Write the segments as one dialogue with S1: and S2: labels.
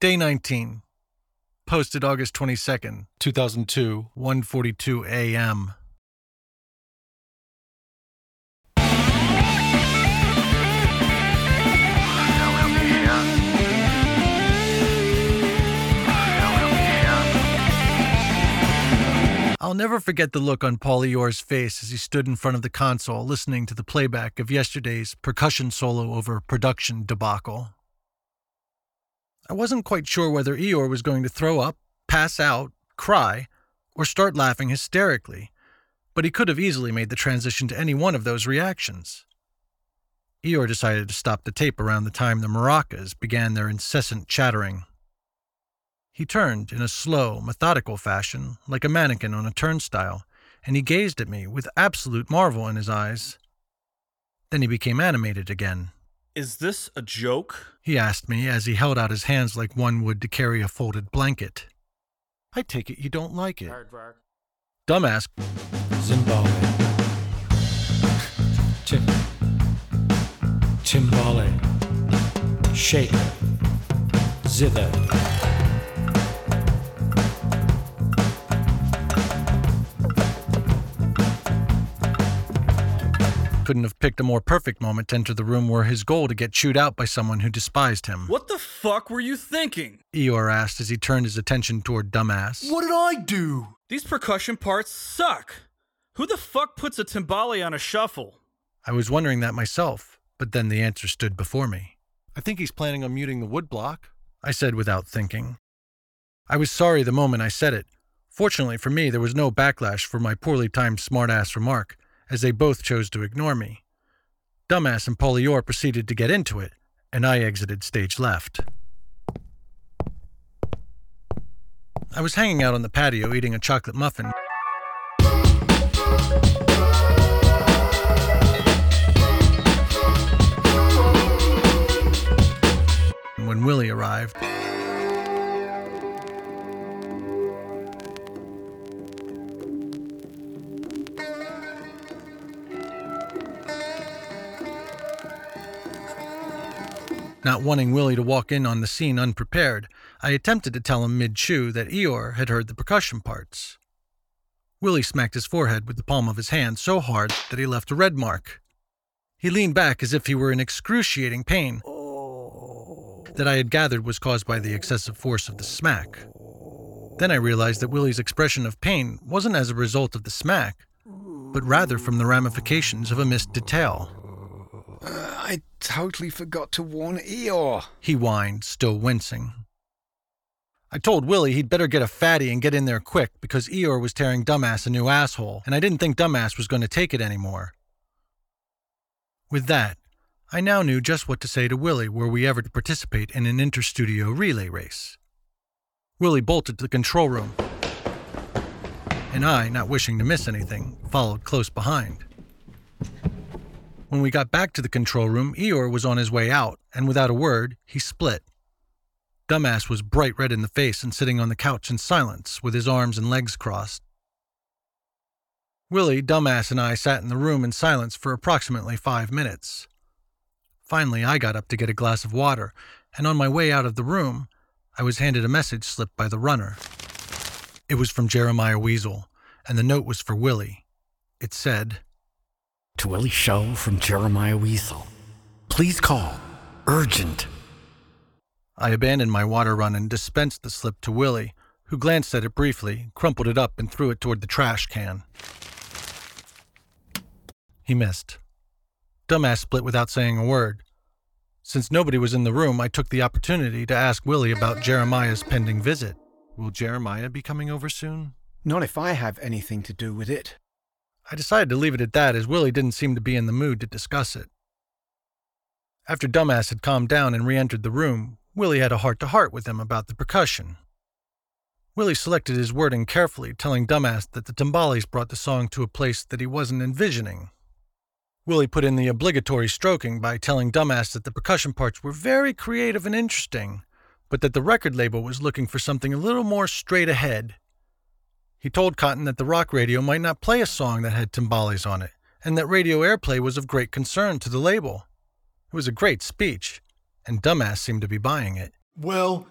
S1: Day 19. Posted August 22nd, 2002, 1:42 a.m. I'll never forget the look on Paul Eore's face as he stood in front of the console listening to the playback of yesterday's percussion solo over production debacle. I wasn't quite sure whether Eeyore was going to throw up, pass out, cry, or start laughing hysterically, but he could have easily made the transition to any one of those reactions. Eeyore decided to stop the tape around the time the maracas began their incessant chattering. He turned in a slow, methodical fashion, like a mannequin on a turnstile, and he gazed at me with absolute marvel in his eyes. Then he became animated again.
S2: Is this a joke?
S1: He asked me as he held out his hands like one would to carry a folded blanket. I take it you don't like it. Dumbass.
S3: Zimbabwe. Tim. Timbale. Shake. Zither.
S1: Couldn't have picked a more perfect moment to enter the room were his goal to get chewed out by someone who despised him.
S2: What the fuck were you thinking?
S1: Eeyore asked as he turned his attention toward Dumbass.
S4: What did I do?
S2: These percussion parts suck. Who the fuck puts a timbale on a shuffle?
S1: I was wondering that myself, but then the answer stood before me. I think he's planning on muting the woodblock, I said without thinking. I was sorry the moment I said it. Fortunately for me, there was no backlash for my poorly timed smartass remark, as they both chose to ignore me. Dumbass and Polior proceeded to get into it, and I exited stage left. I was hanging out on the patio eating a chocolate muffin. Not wanting Willy to walk in on the scene unprepared, I attempted to tell him mid chew that Eeyore had heard the percussion parts. Willy smacked his forehead with the palm of his hand so hard that he left a red mark. He leaned back as if he were in excruciating pain that I had gathered was caused by the excessive force of the smack. Then I realized that Willy's expression of pain wasn't as a result of the smack, but rather from the ramifications of a missed detail.
S4: I totally forgot to warn Eeyore.
S1: He whined, still wincing. I told Willy he'd better get a fatty and get in there quick because Eeyore was tearing Dumbass a new asshole, and I didn't think Dumbass was going to take it anymore. With that, I now knew just what to say to Willy were we ever to participate in an interstudio relay race. Willy bolted to the control room, and I, not wishing to miss anything, followed close behind. When we got back to the control room, Eeyore was on his way out, and without a word, he split. Dumbass was bright red in the face and sitting on the couch in silence, with his arms and legs crossed. Willy, Dumbass, and I sat in the room in silence for approximately five minutes. Finally, I got up to get a glass of water, and on my way out of the room, I was handed a message slipped by the runner. It was from Jeremiah Weasel, and the note was for Willy. It said,
S3: To Willy Show from Jeremiah Weasel. Please call. Urgent.
S1: I abandoned my water run and dispensed the slip to Willy, who glanced at it briefly, crumpled it up, and threw it toward the trash can. He missed. Dumbass split without saying a word. Since nobody was in the room, I took the opportunity to ask Willy about Jeremiah's pending visit. Will Jeremiah be coming over soon?
S4: Not if I have anything to do with it.
S1: I decided to leave it at that as Willy didn't seem to be in the mood to discuss it. After Dumbass had calmed down and re entered the room, Willy had a heart to heart with him about the percussion. Willy selected his wording carefully, telling Dumbass that the timbales brought the song to a place that he wasn't envisioning. Willy put in the obligatory stroking by telling Dumbass that the percussion parts were very creative and interesting, but that the record label was looking for something a little more straight ahead. He told Cotton that the rock radio might not play a song that had timbales on it, and that radio airplay was of great concern to the label. It was a great speech, and Dumbass seemed to be buying it.
S5: Well,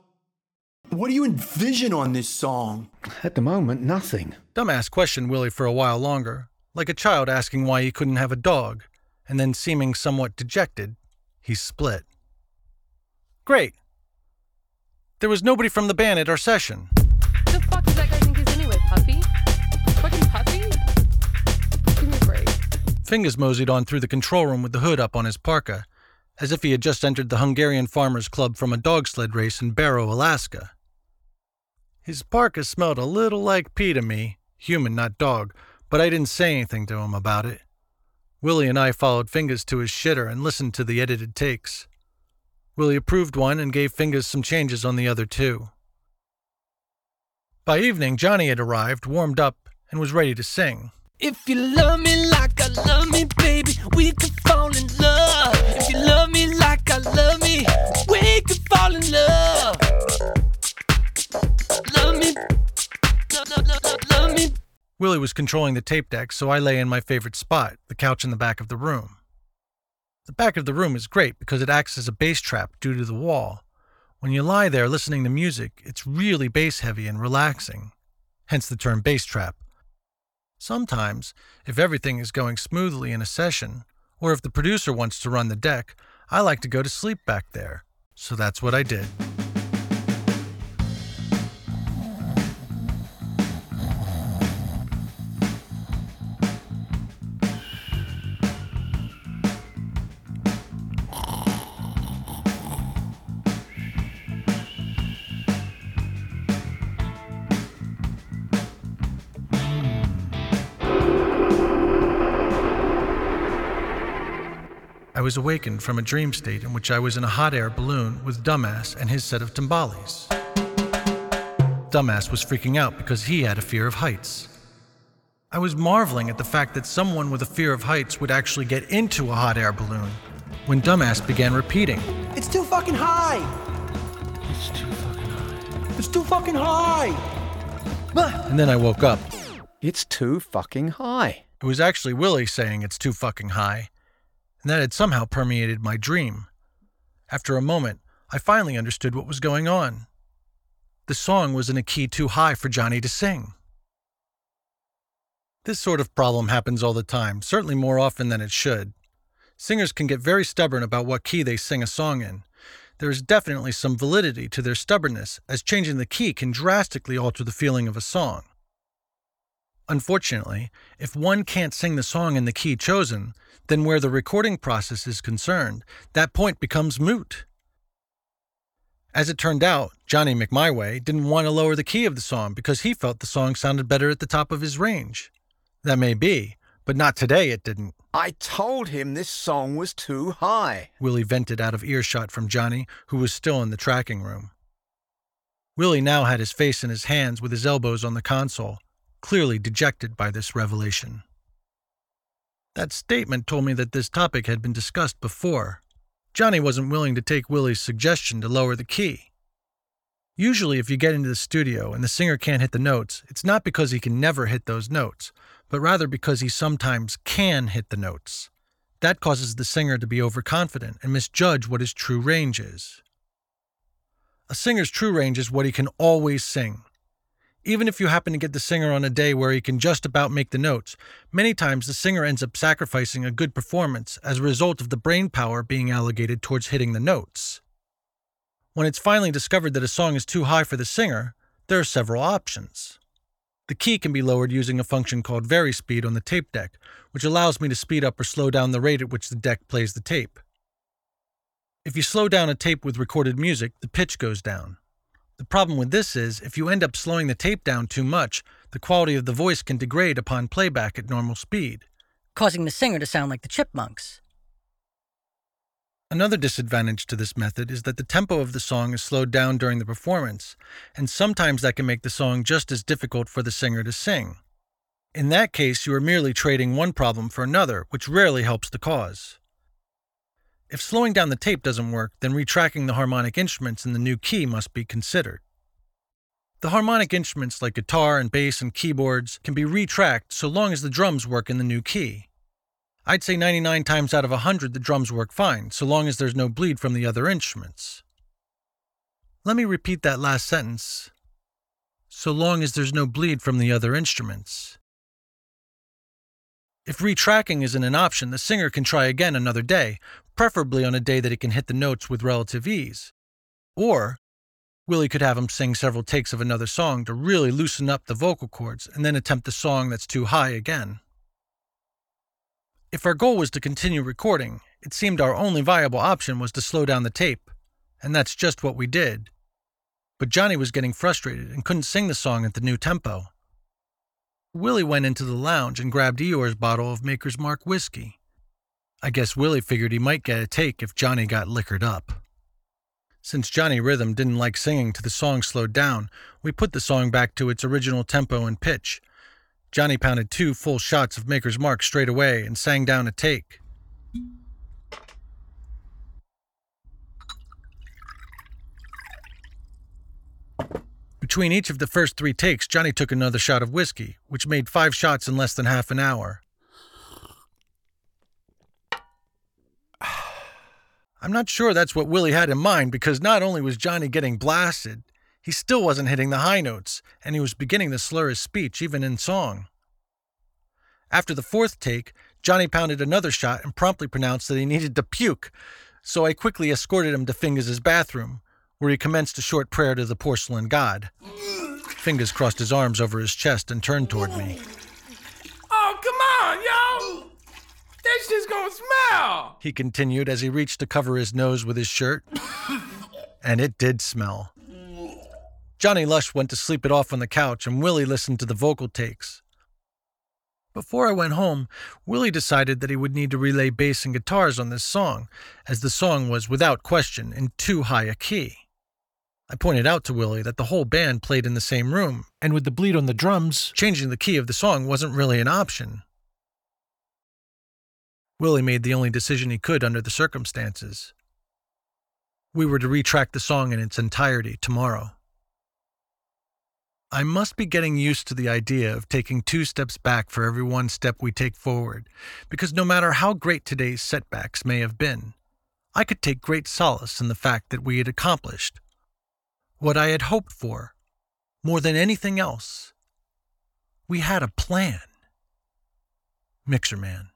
S5: What do you envision on this song?
S4: At the moment, nothing.
S1: Dumbass questioned Willy for a while longer, like a child asking why he couldn't have a dog, and then seeming somewhat dejected, he split. Great. There was nobody from the band at our session. Fingaz moseyed on through the control room with the hood up on his parka, as if he had just entered the Hungarian Farmers Club from a dog sled race in Barrow, Alaska. His parka smelled a little like pee to me, human, not dog, but I didn't say anything to him about it. Willy and I followed Fingaz to his shitter and listened to the edited takes. Willy approved one and gave Fingaz some changes on the other two. By evening, Johnny had arrived, warmed up, and was ready to sing.
S6: If you love me like I love me, baby, we could fall in love. If you love me like I love me, we could fall in love. Love me, love, love, love, love, me.
S1: Willy was controlling the tape deck, so I lay in my favorite spot, the couch in the back of the room. The back of the room is great because it acts as a bass trap due to the wall. When you lie there listening to music, it's really bass heavy and relaxing, hence the term bass trap. Sometimes, if everything is going smoothly in a session, or if the producer wants to run the deck, I like to go to sleep back there. So that's what I did. Was awakened from a dream state in which I was in a hot air balloon with Dumbass and his set of timbales. Dumbass was freaking out because he had a fear of heights. I was marveling at the fact that someone with a fear of heights would actually get into a hot air balloon when Dumbass began repeating,
S5: It's too fucking high!
S1: It's too fucking high.
S5: It's too fucking high!
S1: And then I woke up.
S4: It's too fucking high.
S1: It was actually Willy saying it's too fucking high, and that had somehow permeated my dream. After a moment, I finally understood what was going on. The song was in a key too high for Johnny to sing. This sort of problem happens all the time, certainly more often than it should. Singers can get very stubborn about what key they sing a song in. There is definitely some validity to their stubbornness, as changing the key can drastically alter the feeling of a song. Unfortunately, if one can't sing the song in the key chosen, then where the recording process is concerned, that point becomes moot. As it turned out, Johnny McMyway didn't want to lower the key of the song because he felt the song sounded better at the top of his range. That may be, but not today it didn't.
S4: I told him this song was too high.
S1: Willy vented out of earshot from Johnny, who was still in the tracking room. Willy now had his face in his hands with his elbows on the console, clearly dejected by this revelation. That statement told me that this topic had been discussed before. Johnny wasn't willing to take Willy's suggestion to lower the key. Usually, if you get into the studio and the singer can't hit the notes, it's not because he can never hit those notes, but rather because he sometimes can hit the notes. That causes the singer to be overconfident and misjudge what his true range is. A singer's true range is what he can always sing. Even if you happen to get the singer on a day where he can just about make the notes, many times the singer ends up sacrificing a good performance as a result of the brain power being allocated towards hitting the notes. When it's finally discovered that a song is too high for the singer, there are several options. The key can be lowered using a function called vary speed on the tape deck, which allows me to speed up or slow down the rate at which the deck plays the tape. If you slow down a tape with recorded music, the pitch goes down. The problem with this is, if you end up slowing the tape down too much, the quality of the voice can degrade upon playback at normal speed.
S7: causing the singer to sound like the chipmunks.
S1: Another disadvantage to this method is that the tempo of the song is slowed down during the performance, and sometimes that can make the song just as difficult for the singer to sing. In that case, you are merely trading one problem for another, which rarely helps the cause. If slowing down the tape doesn't work, then retracking the harmonic instruments in the new key must be considered. The harmonic instruments like guitar and bass and keyboards can be retracked so long as the drums work in the new key. I'd say 99 times out of 100 the drums work fine, so long as there's no bleed from the other instruments. Let me repeat that last sentence. So long as there's no bleed from the other instruments. If retracking isn't an option, the singer can try again another day, preferably on a day that he can hit the notes with relative ease. Or, Willy could have him sing several takes of another song to really loosen up the vocal cords and then attempt the song that's too high again. If our goal was to continue recording, it seemed our only viable option was to slow down the tape, and that's just what we did. But Johnny was getting frustrated and couldn't sing the song at the new tempo. Willy went into the lounge and grabbed Eeyore's bottle of Maker's Mark whiskey. I guess Willy figured he might get a take if Johnny got liquored up. Since Johnny Rhythm didn't like singing to the song slowed down, we put the song back to its original tempo and pitch. Johnny pounded two full shots of Maker's Mark straight away and sang down a take. Between each of the first three takes, Johnny took another shot of whiskey, which made five shots in less than half an hour. I'm not sure that's what Willy had in mind because not only was Johnny getting blasted, he still wasn't hitting the high notes, and he was beginning to slur his speech even in song. After the fourth take, Johnny pounded another shot and promptly pronounced that he needed to puke, so I quickly escorted him to Fingaz' bathroom, where he commenced a short prayer to the porcelain god. Fingaz crossed his arms over his chest and turned toward me.
S8: That shit's gonna smell!
S1: He continued as he reached to cover his nose with his shirt. and it did smell. Johnny Lush went to sleep it off on the couch, and Willy listened to the vocal takes. Before I went home, Willy decided that he would need to relay bass and guitars on this song, as the song was, without question, in too high a key. I pointed out to Willy that the whole band played in the same room, and with the bleed on the drums, changing the key of the song wasn't really an option. Willy made the only decision he could under the circumstances. We were to retrack the song in its entirety tomorrow. I must be getting used to the idea of taking two steps back for every one step we take forward, because no matter how great today's setbacks may have been, I could take great solace in the fact that we had accomplished what I had hoped for more than anything else. We had a plan. Mixerman.